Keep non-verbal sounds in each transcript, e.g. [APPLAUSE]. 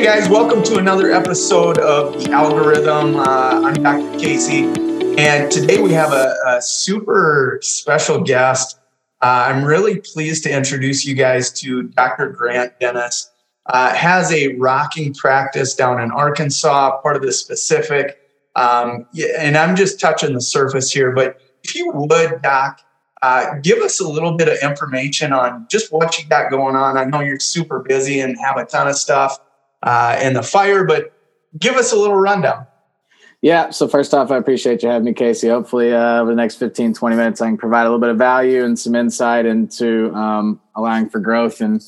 Hey guys, welcome to another episode of The Algorithm. Uh, I'm Dr. Casey, and today we have a, a super special guest. Uh, I'm really pleased to introduce you guys to Dr. Grant Dennis. Uh, has a rocking practice down in Arkansas, part of the specific. Um, and I'm just touching the surface here, but if you would, Doc, uh, give us a little bit of information on just what you got going on. I know you're super busy and have a ton of stuff uh, in the fire, but give us a little rundown. Yeah. So first off, I appreciate you having me, Casey. Hopefully, uh, over the next 15, 20 minutes, I can provide a little bit of value and some insight into um, allowing for growth and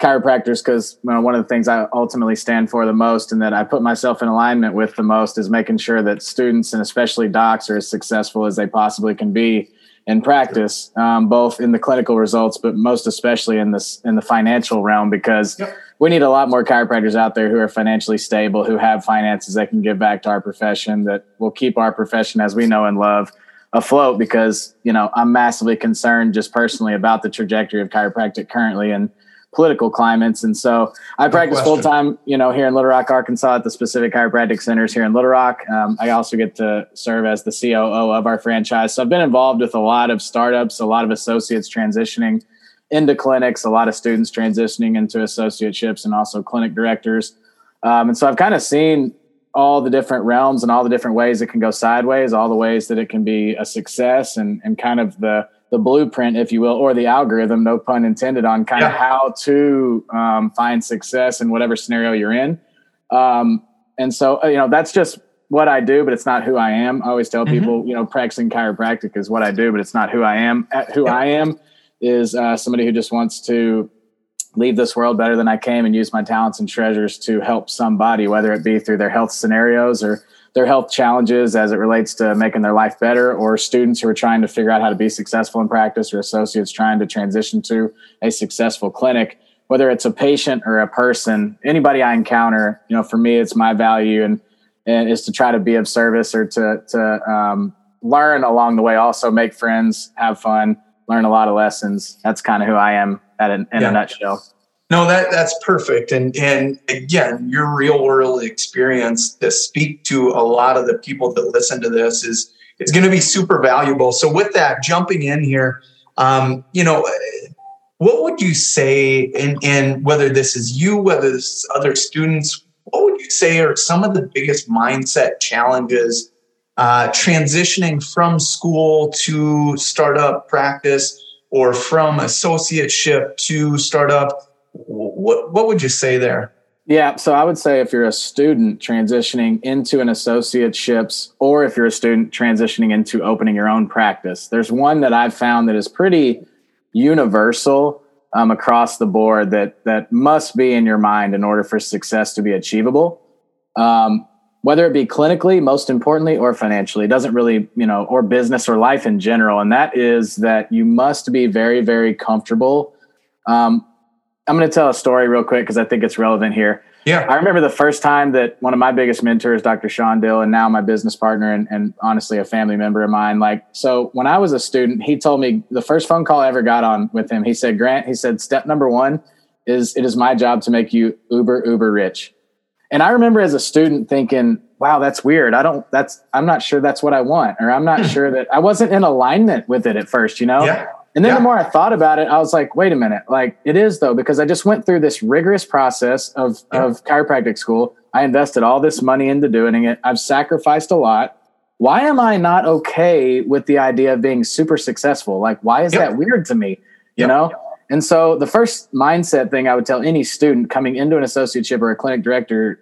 chiropractors. Because you know, one of the things I ultimately stand for the most and that I put myself in alignment with the most is making sure that students and especially docs are as successful as they possibly can be in practice, um, both in the clinical results, but most especially in this in the financial realm, because yep. we need a lot more chiropractors out there who are financially stable, who have finances that can give back to our profession, that will keep our profession as we know and love afloat. Because you know, I'm massively concerned just personally about the trajectory of chiropractic currently, and political climates. And so I no practice full time, you know, here in Little Rock, Arkansas at the specific chiropractic centers here in Little Rock. Um, I also get to serve as the COO of our franchise. So I've been involved with a lot of startups, a lot of associates transitioning into clinics, a lot of students transitioning into associateships and also clinic directors. Um, and so I've kind of seen all the different realms and all the different ways it can go sideways, all the ways that it can be a success and, and kind of the, the blueprint, if you will, or the algorithm, no pun intended, on kind yeah. of how to um, find success in whatever scenario you're in. Um, and so, uh, you know, that's just what I do, but it's not who I am. I always tell mm-hmm. people, you know, practicing chiropractic is what I do, but it's not who I am. Who yeah. I am is uh, somebody who just wants to leave this world better than I came and use my talents and treasures to help somebody, whether it be through their health scenarios or their health challenges as it relates to making their life better, or students who are trying to figure out how to be successful in practice, or associates trying to transition to a successful clinic. Whether it's a patient or a person, anybody I encounter, you know, for me, it's my value and, and is to try to be of service or to to um, learn along the way. Also, make friends, have fun, learn a lot of lessons. That's kind of who I am at an, in yeah. a nutshell. No, that that's perfect. And and again, your real world experience to speak to a lot of the people that listen to this is is going to be super valuable. So with that, jumping in here, um, you know, what would you say, and and whether this is you, whether this is other students, what would you say are some of the biggest mindset challenges uh, transitioning from school to startup practice or from associateship to startup? What what would you say there? Yeah, so I would say if you're a student transitioning into an associateships, or if you're a student transitioning into opening your own practice, there's one that I've found that is pretty universal um, across the board that that must be in your mind in order for success to be achievable. Um, whether it be clinically, most importantly, or financially, it doesn't really, you know, or business or life in general. And that is that you must be very, very comfortable um, I'm going to tell a story real quick because I think it's relevant here. Yeah. I remember the first time that one of my biggest mentors, Dr. Sean Dill, and now my business partner and, and honestly a family member of mine, like, so when I was a student, he told me the first phone call I ever got on with him, he said, Grant, he said, step number one is it is my job to make you uber, uber rich. And I remember as a student thinking, wow, that's weird. I don't, that's, I'm not sure that's what I want, or I'm not hmm. sure that I wasn't in alignment with it at first, you know? Yeah. And then yeah. the more I thought about it, I was like, wait a minute, like it is though, because I just went through this rigorous process of, yeah. of chiropractic school. I invested all this money into doing it. I've sacrificed a lot. Why am I not okay with the idea of being super successful? Like, why is that weird to me? You know? And so the first mindset thing I would tell any student coming into an associateship or a clinic director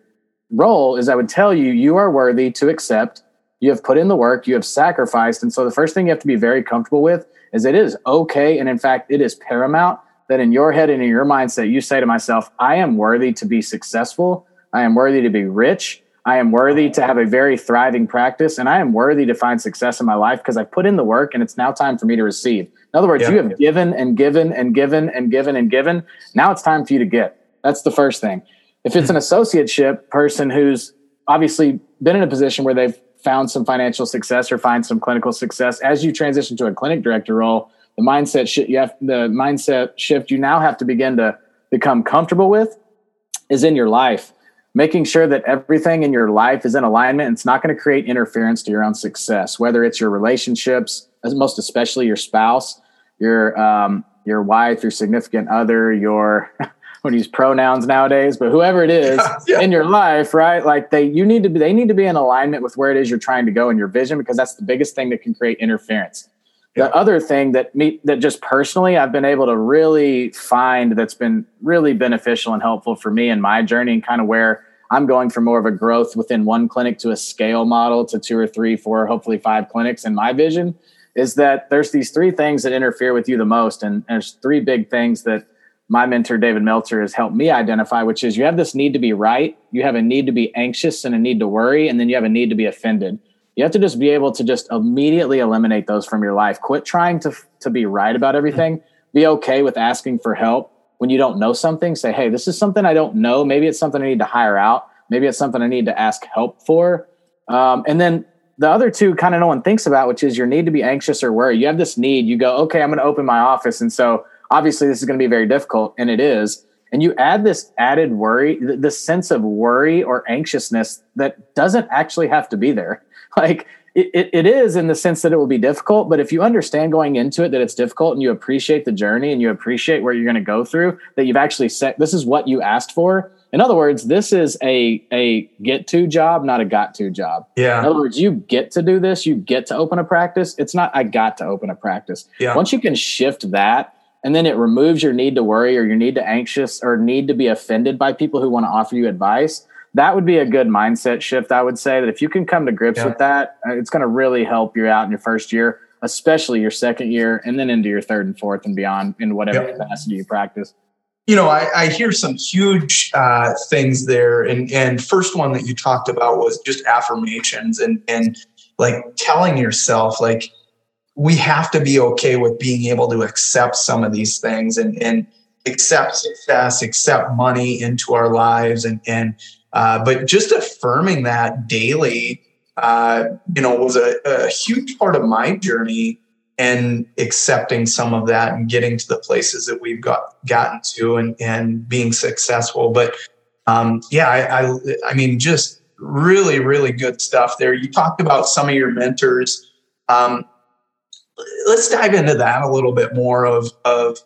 role is I would tell you, you are worthy to accept. You have put in the work, you have sacrificed. And so the first thing you have to be very comfortable with is it is okay. And in fact, it is paramount that in your head and in your mindset, you say to myself, I am worthy to be successful. I am worthy to be rich. I am worthy to have a very thriving practice and I am worthy to find success in my life because I've put in the work and it's now time for me to receive. In other words, yeah. you have given and given and given and given and given. Now it's time for you to get. That's the first thing. If it's an hmm. associateship person who's obviously been in a position where they've found some financial success or find some clinical success as you transition to a clinic director role the mindset shift you have the mindset shift you now have to begin to become comfortable with is in your life making sure that everything in your life is in alignment. It's not going to create interference to your own success, whether it's your relationships, most especially your spouse, your um, your wife, your significant other, your [LAUGHS] would use pronouns nowadays, but whoever it is [LAUGHS] yeah, in your life, right? Like they, you need to be, they need to be in alignment with where it is you're trying to go in your vision, because that's the biggest thing that can create interference. Yeah. The other thing that me, that just personally, I've been able to really find that's been really beneficial and helpful for me in my journey and kind of where I'm going from more of a growth within one clinic to a scale model to two or three, four, hopefully five clinics in my vision is that there's these three things that interfere with you the most. And there's three big things that my mentor David Meltzer has helped me identify, which is you have this need to be right, you have a need to be anxious and a need to worry, and then you have a need to be offended. You have to just be able to just immediately eliminate those from your life. Quit trying to to be right about everything. [LAUGHS] Be okay with asking for help when you don't know something. Say, "Hey, this is something I don't know. Maybe it's something I need to hire out. Maybe it's something I need to ask help for." Um, and then the other two kind of no one thinks about, which is your need to be anxious or worry. You have this need. You go, "Okay, I'm going to open my office," and so obviously this is going to be very difficult and it is and you add this added worry this sense of worry or anxiousness that doesn't actually have to be there [LAUGHS] like it, it, it is in the sense that it will be difficult but if you understand going into it that it's difficult and you appreciate the journey and you appreciate where you're going to go through that you've actually set this is what you asked for in other words this is a a get to job not a got to job yeah in other words you get to do this you get to open a practice it's not i got to open a practice yeah. once you can shift that and then it removes your need to worry or your need to anxious or need to be offended by people who want to offer you advice that would be a good mindset shift i would say that if you can come to grips yeah. with that uh, it's going to really help you out in your first year especially your second year and then into your third and fourth and beyond in whatever yep. capacity you practice you know i, I hear some huge uh, things there and and first one that you talked about was just affirmations and and like telling yourself like we have to be okay with being able to accept some of these things and, and accept success, accept money into our lives. And, and uh, but just affirming that daily, uh, you know, was a, a huge part of my journey and accepting some of that and getting to the places that we've got gotten to and, and being successful. But um, yeah, I, I, I mean, just really, really good stuff there. You talked about some of your mentors. Um, let's dive into that a little bit more of of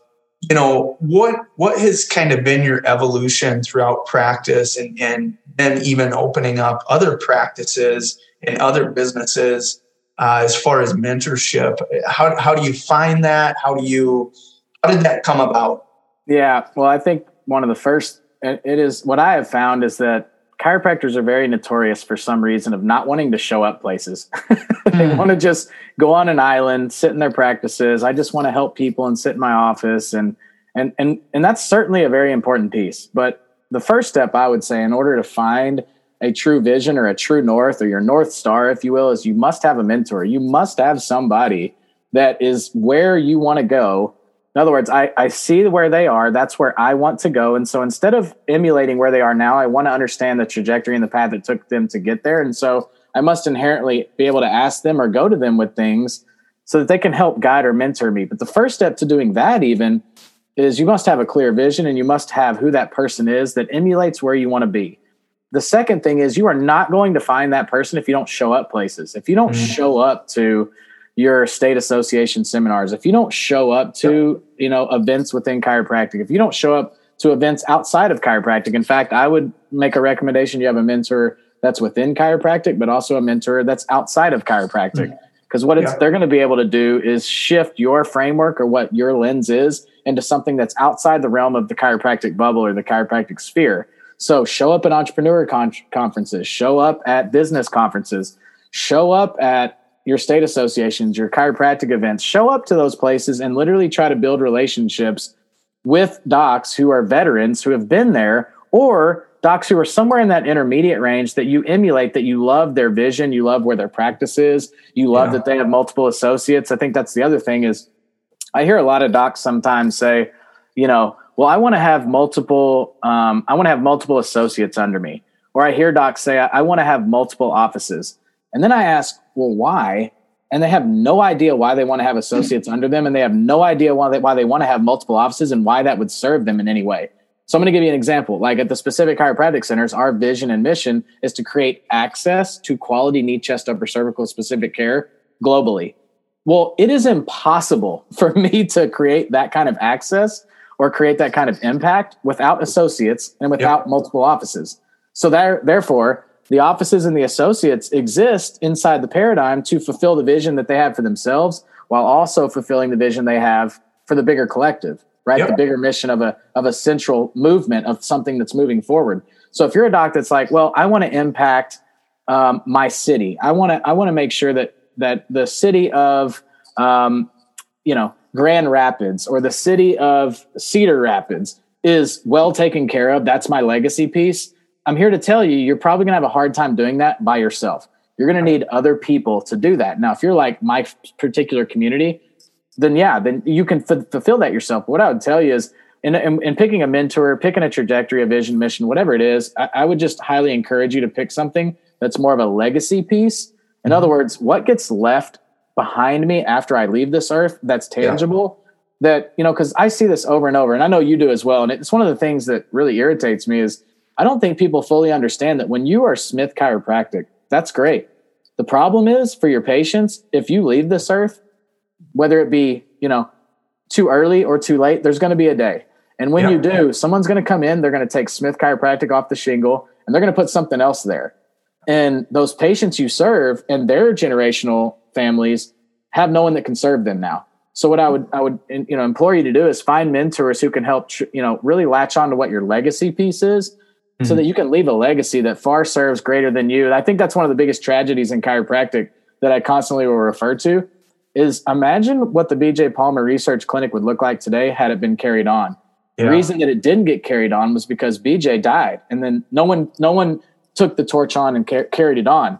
you know what what has kind of been your evolution throughout practice and and then even opening up other practices and other businesses uh, as far as mentorship how, how do you find that how do you how did that come about yeah well i think one of the first it is what i have found is that chiropractors are very notorious for some reason of not wanting to show up places. [LAUGHS] they mm. want to just go on an island, sit in their practices. I just want to help people and sit in my office and and and and that's certainly a very important piece. But the first step I would say in order to find a true vision or a true north or your north star if you will is you must have a mentor. You must have somebody that is where you want to go in other words, I, I see where they are. That's where I want to go. And so instead of emulating where they are now, I want to understand the trajectory and the path that took them to get there. And so I must inherently be able to ask them or go to them with things so that they can help guide or mentor me. But the first step to doing that, even, is you must have a clear vision and you must have who that person is that emulates where you want to be. The second thing is you are not going to find that person if you don't show up places. If you don't mm-hmm. show up to your state association seminars, if you don't show up to, you know, events within chiropractic, if you don't show up to events outside of chiropractic, in fact, I would make a recommendation you have a mentor that's within chiropractic, but also a mentor that's outside of chiropractic. Because mm-hmm. what yeah. they're going to be able to do is shift your framework or what your lens is into something that's outside the realm of the chiropractic bubble or the chiropractic sphere. So show up at entrepreneur con- conferences, show up at business conferences, show up at your state associations, your chiropractic events, show up to those places and literally try to build relationships with docs who are veterans who have been there or docs who are somewhere in that intermediate range that you emulate that you love their vision you love where their practice is you love yeah. that they have multiple associates i think that's the other thing is i hear a lot of docs sometimes say you know well i want to have multiple um, i want to have multiple associates under me or i hear docs say i, I want to have multiple offices and then i ask well, why? And they have no idea why they want to have associates under them, and they have no idea why they why they want to have multiple offices and why that would serve them in any way. So I'm going to give you an example. Like at the specific chiropractic centers, our vision and mission is to create access to quality knee, chest, upper cervical specific care globally. Well, it is impossible [LAUGHS] for me to create that kind of access or create that kind of impact without associates and without yep. multiple offices. So there, therefore, the offices and the associates exist inside the paradigm to fulfill the vision that they have for themselves while also fulfilling the vision they have for the bigger collective right? Yep. The bigger mission of a of a central movement of something that's moving forward. So if you're a doc that's like, well, I want to impact um, my city. I want to I want to make sure that that the city of um, you know Grand Rapids or the city of Cedar Rapids is well taken care of. That's my legacy piece. I'm here to tell you, you're probably going to have a hard time doing that by yourself. You're going to need other people to do that. Now, if you're like my particular community, then yeah, then you can f- fulfill that yourself. What I would tell you is, in, in, in, picking a mentor, picking a trajectory, a vision, mission, whatever it is, I, I, would just highly encourage you to pick something that's more of a legacy piece. In mm-hmm. other words, what gets left behind me after I leave this earth that's tangible. Yeah. That you know, because I see this over and over, and I know you do as well. And it's one of the things that really irritates me is I don't think people fully understand that when you are Smith Chiropractic, that's great. The problem is for your patients, if you leave this earth, whether it be, you know, too early or too late, there's going to be a day. And when yeah. you do, someone's going to come in, they're going to take Smith Chiropractic off the shingle and they're going to put something else there. And those patients you serve and their generational families have no one that can serve them now. So what I would I would you know implore you to do is find mentors who can help you know really latch on to what your legacy piece is mm-hmm. so that you can leave a legacy that far serves greater than you. And I think that's one of the biggest tragedies in chiropractic that I constantly will refer to is imagine what the BJ Palmer Research Clinic would look like today had it been carried on. Yeah. The reason that it didn't get carried on was because BJ died, and then no one no one took the torch on and car- carried it on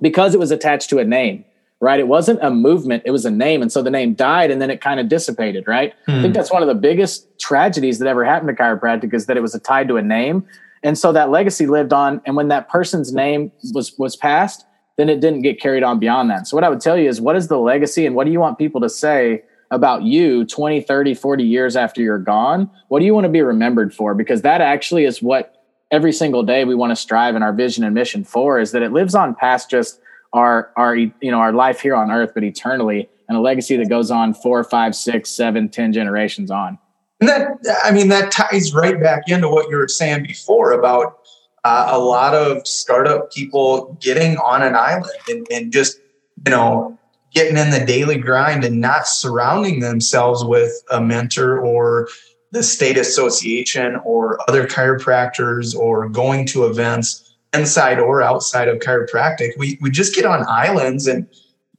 because it was attached to a name. Right, it wasn't a movement; it was a name, and so the name died, and then it kind of dissipated. Right, hmm. I think that's one of the biggest tragedies that ever happened to chiropractic is that it was tied to a name, and so that legacy lived on. And when that person's name was was passed, then it didn't get carried on beyond that. So what I would tell you is what is the legacy and what do you want people to say about you 20, 30, 40 years after you're gone? What do you want to be remembered for? Because that actually is what every single day we want to strive in our vision and mission for is that it lives on past just our our you know our life here on earth, but eternally, and a legacy that goes on four, five, six, seven, ten generations on. And that I mean that ties right back into what you were saying before about uh, a lot of startup people getting on an island and, and just, you know, getting in the daily grind and not surrounding themselves with a mentor or the state association or other chiropractors or going to events inside or outside of chiropractic. We, we just get on islands and,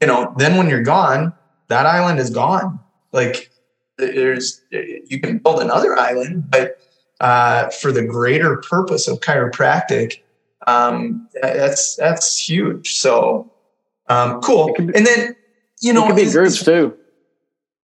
you know, then when you're gone, that island is gone. Like there's, you can build another island, but uh, for the greater purpose of chiropractic, um, that's that's huge. So um, cool. Be, and then you know, it could be groups too.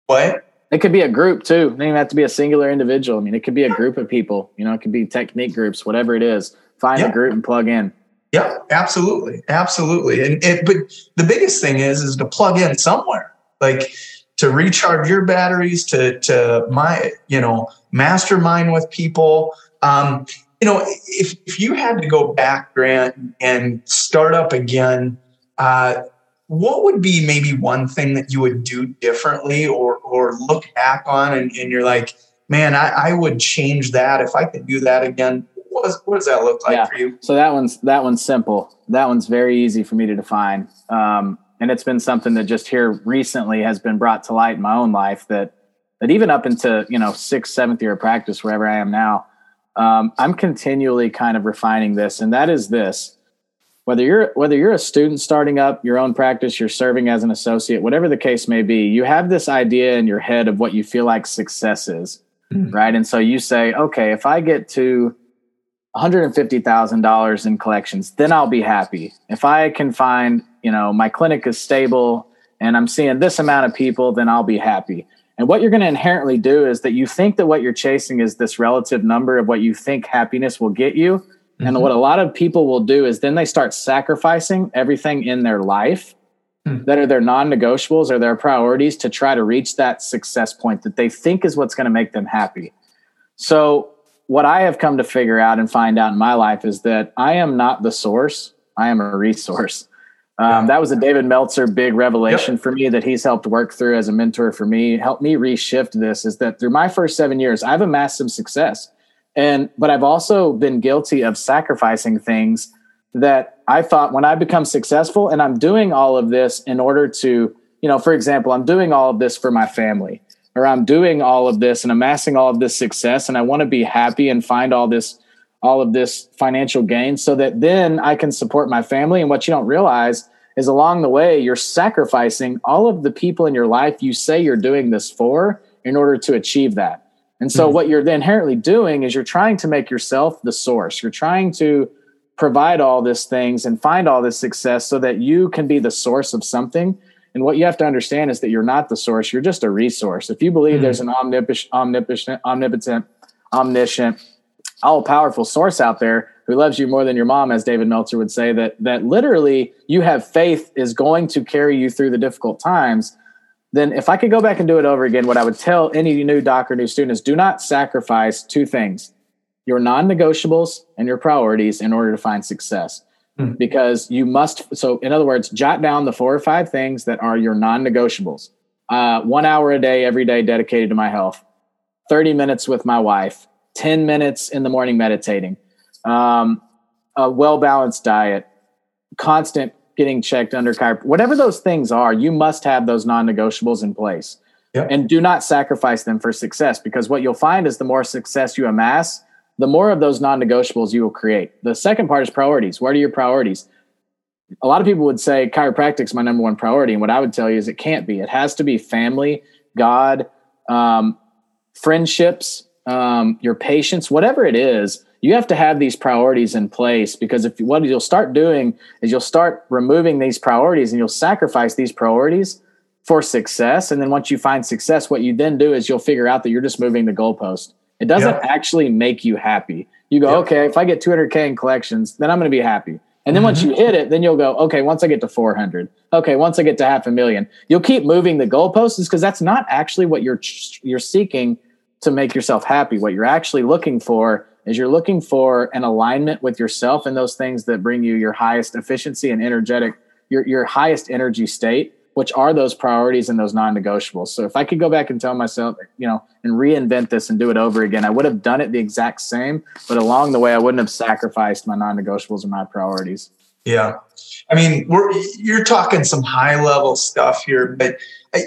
What? It could be a group too. It doesn't have to be a singular individual. I mean, it could be a group of people. You know, it could be technique groups, whatever it is. Find yeah. a group and plug in. Yeah, absolutely, absolutely. And it, but the biggest thing is is to plug in somewhere. Like to recharge your batteries, to to my you know mastermind with people. Um, you know, if if you had to go back, Grant, and start up again, uh, what would be maybe one thing that you would do differently, or or look back on, and, and you're like, man, I, I would change that if I could do that again. What, is, what does that look like yeah. for you? So that one's that one's simple. That one's very easy for me to define. Um, and it's been something that just here recently has been brought to light in my own life that that even up into you know sixth seventh year of practice wherever i am now um, i'm continually kind of refining this and that is this whether you're whether you're a student starting up your own practice you're serving as an associate whatever the case may be you have this idea in your head of what you feel like success is mm-hmm. right and so you say okay if i get to $150,000 in collections, then I'll be happy. If I can find, you know, my clinic is stable and I'm seeing this amount of people, then I'll be happy. And what you're going to inherently do is that you think that what you're chasing is this relative number of what you think happiness will get you. Mm-hmm. And what a lot of people will do is then they start sacrificing everything in their life mm-hmm. that are their non negotiables or their priorities to try to reach that success point that they think is what's going to make them happy. So what I have come to figure out and find out in my life is that I am not the source. I am a resource. Um, that was a David Meltzer big revelation yep. for me that he's helped work through as a mentor for me, helped me reshift this is that through my first seven years, I've amassed some success. And, but I've also been guilty of sacrificing things that I thought when I become successful and I'm doing all of this in order to, you know, for example, I'm doing all of this for my family or I'm doing all of this and amassing all of this success and I want to be happy and find all this all of this financial gain so that then I can support my family. And what you don't realize is along the way, you're sacrificing all of the people in your life you say you're doing this for in order to achieve that. And so, mm-hmm. what you're inherently doing is you're trying to make yourself the source. You're trying to provide all these things and find all this success so that you can be the source of something. And what you have to understand is that you're not the source, you're just a resource. If you believe mm-hmm. there's an omnipotent, omnipotent, omnipotent, omniscient, all powerful source out there who loves you more than your mom, as David Meltzer would say, that that literally you have faith is going to carry you through the difficult times. Then, if I could go back and do it over again, what I would tell any new doc or new student is do not sacrifice two things your non negotiables and your priorities in order to find success. Mm-hmm. Because you must, so in other words, jot down the four or five things that are your non negotiables. Uh, one hour a day, every day dedicated to my health, 30 minutes with my wife, 10 minutes in the morning meditating, um, a well balanced diet, constant getting checked under chiro- whatever those things are, you must have those non negotiables in place. Yep. And do not sacrifice them for success because what you'll find is the more success you amass, the more of those non negotiables you will create. The second part is priorities. What are your priorities? A lot of people would say chiropractic's my number one priority. And what I would tell you is it can't be. It has to be family, God, um, friendships, um, your patients, whatever it is, you have to have these priorities in place because if what you'll start doing is you'll start removing these priorities and you'll sacrifice these priorities for success. And then once you find success, what you then do is you'll figure out that you're just moving the goalpost. It doesn't yep. actually make you happy. You go, yep. okay, if I get 200K in collections, then I'm going to be happy. And then mm-hmm. once you hit it, then you'll go, okay, once I get to 400, okay, once I get to half a million, you'll keep moving the goalposts because that's not actually what you're you're seeking to make yourself happy. What you're actually looking for is you're looking for an alignment with yourself and those things that bring you your highest efficiency and energetic, your, your highest energy state, which are those priorities and those non-negotiables. So if I could go back and tell myself, you know, and reinvent this and do it over again, I would have done it the exact same, but along the way, I wouldn't have sacrificed my non-negotiables or my priorities. Yeah. I mean, we're, you're talking some high level stuff here, but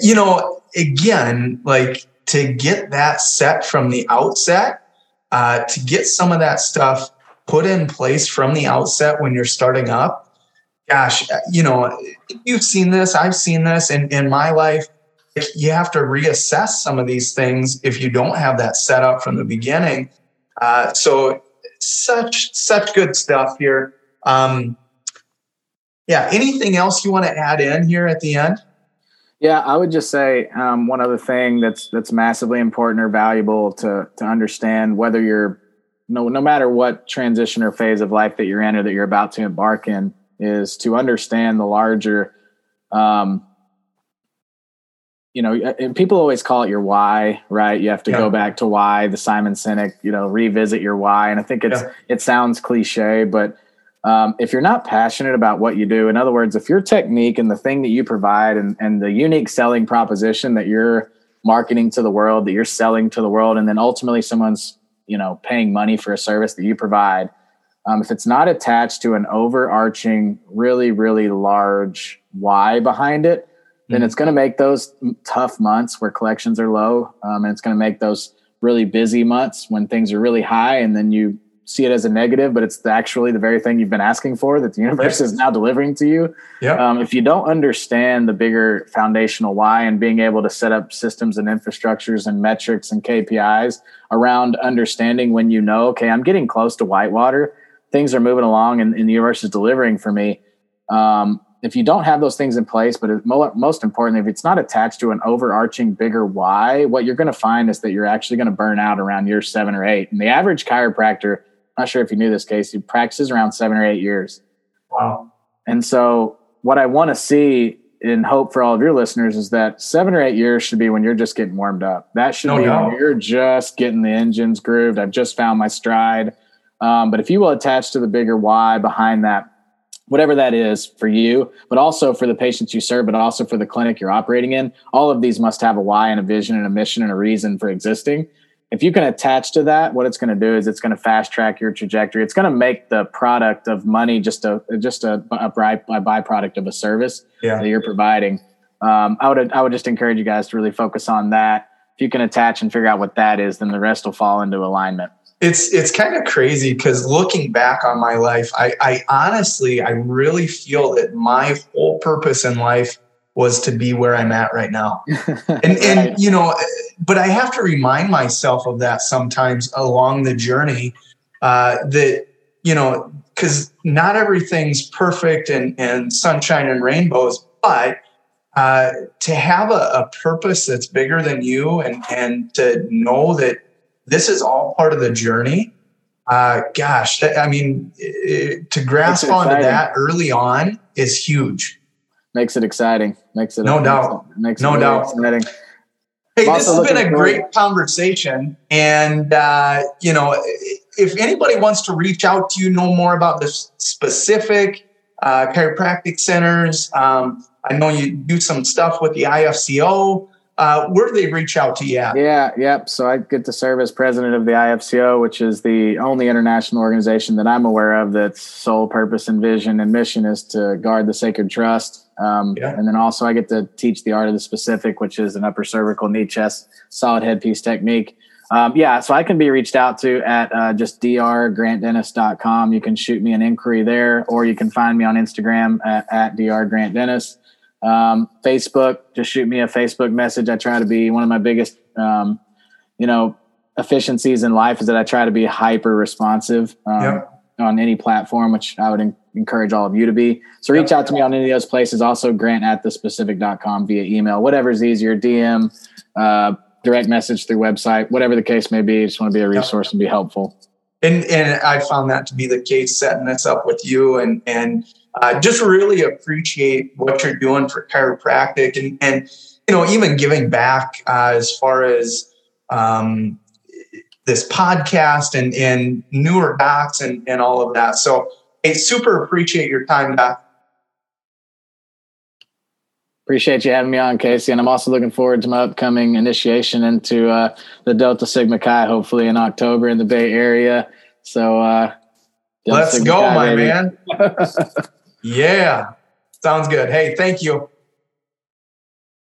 you know, again, like to get that set from the outset, uh, to get some of that stuff put in place from the outset when you're starting up. Gosh, uh, you know, you've seen this, I've seen this in, in my life. You have to reassess some of these things if you don't have that set up from the beginning. Uh, so, such such good stuff here. Um, yeah. Anything else you want to add in here at the end? Yeah, I would just say um, one other thing that's that's massively important or valuable to to understand whether you're no no matter what transition or phase of life that you're in or that you're about to embark in is to understand the larger um, you know and people always call it your why right you have to yeah. go back to why the simon sinek you know revisit your why and i think it's yeah. it sounds cliche but um, if you're not passionate about what you do, in other words, if your technique and the thing that you provide and, and the unique selling proposition that you're marketing to the world, that you're selling to the world, and then ultimately someone's you know paying money for a service that you provide, um, if it's not attached to an overarching, really, really large why behind it, then mm-hmm. it's going to make those tough months where collections are low, um, and it's going to make those really busy months when things are really high, and then you see it as a negative, but it's actually the very thing you've been asking for that the universe yes. is now delivering to you. Yep. Um, if you don't understand the bigger foundational why and being able to set up systems and infrastructures and metrics and KPIs around understanding when you know, okay, I'm getting close to whitewater, things are moving along and, and the universe is delivering for me. Um, if you don't have those things in place, but most importantly, if it's not attached to an overarching bigger why, what you're going to find is that you're actually going to burn out around year seven or eight. And the average chiropractor, I'm not sure if you knew this case. He practices around seven or eight years. Wow. And so what I want to see in hope for all of your listeners is that seven or eight years should be when you're just getting warmed up. That should no be doubt. when you're just getting the engines grooved. I've just found my stride. Um, but if you will attach to the bigger why behind that, whatever that is for you, but also for the patients you serve, but also for the clinic you're operating in, all of these must have a why and a vision and a mission and a reason for existing if you can attach to that, what it's going to do is it's going to fast track your trajectory. It's going to make the product of money just a just a, a, a byproduct of a service yeah. that you're providing. Um, I would I would just encourage you guys to really focus on that. If you can attach and figure out what that is, then the rest will fall into alignment. It's it's kind of crazy because looking back on my life, I, I honestly I really feel that my whole purpose in life was to be where I'm at right now. [LAUGHS] And and you know, but I have to remind myself of that sometimes along the journey uh, that you know because not everything's perfect and and sunshine and rainbows, but uh, to have a, a purpose that's bigger than you and and to know that this is all part of the journey. Uh, gosh, I mean, it, to grasp onto that early on is huge makes it exciting. Makes it no doubt. It, makes no it doubt. Exciting. Hey, this has been a great conversation, and uh, you know, if anybody wants to reach out to you, know more about the specific uh, chiropractic centers. Um, I know you do some stuff with the IFCO uh, where do they reach out to you at? Yeah, yep. So I get to serve as president of the IFCO, which is the only international organization that I'm aware of that's sole purpose and vision and mission is to guard the sacred trust. Um, yeah. And then also I get to teach the art of the specific, which is an upper cervical knee chest solid headpiece technique. Um, yeah, so I can be reached out to at uh, just drgrantdennis.com. You can shoot me an inquiry there, or you can find me on Instagram at, at drgrantdennis. Um, Facebook, just shoot me a Facebook message. I try to be one of my biggest, um, you know, efficiencies in life is that I try to be hyper responsive um, yep. on any platform, which I would en- encourage all of you to be. So reach yep. out to me on any of those places. Also, grant at the specific.com via email, whatever's easier, DM, uh, direct message through website, whatever the case may be. I just want to be a resource yep. and be helpful. And, and I found that to be the case setting this up with you and, and, uh, just really appreciate what you're doing for chiropractic and, and you know, even giving back uh, as far as um, this podcast and, and newer docs and, and all of that. So, I super appreciate your time, Doc. Appreciate you having me on, Casey. And I'm also looking forward to my upcoming initiation into uh, the Delta Sigma Chi, hopefully in October in the Bay Area. So, uh, let's Sigma go, Chi, my baby. man. [LAUGHS] Yeah. Sounds good. Hey, thank you.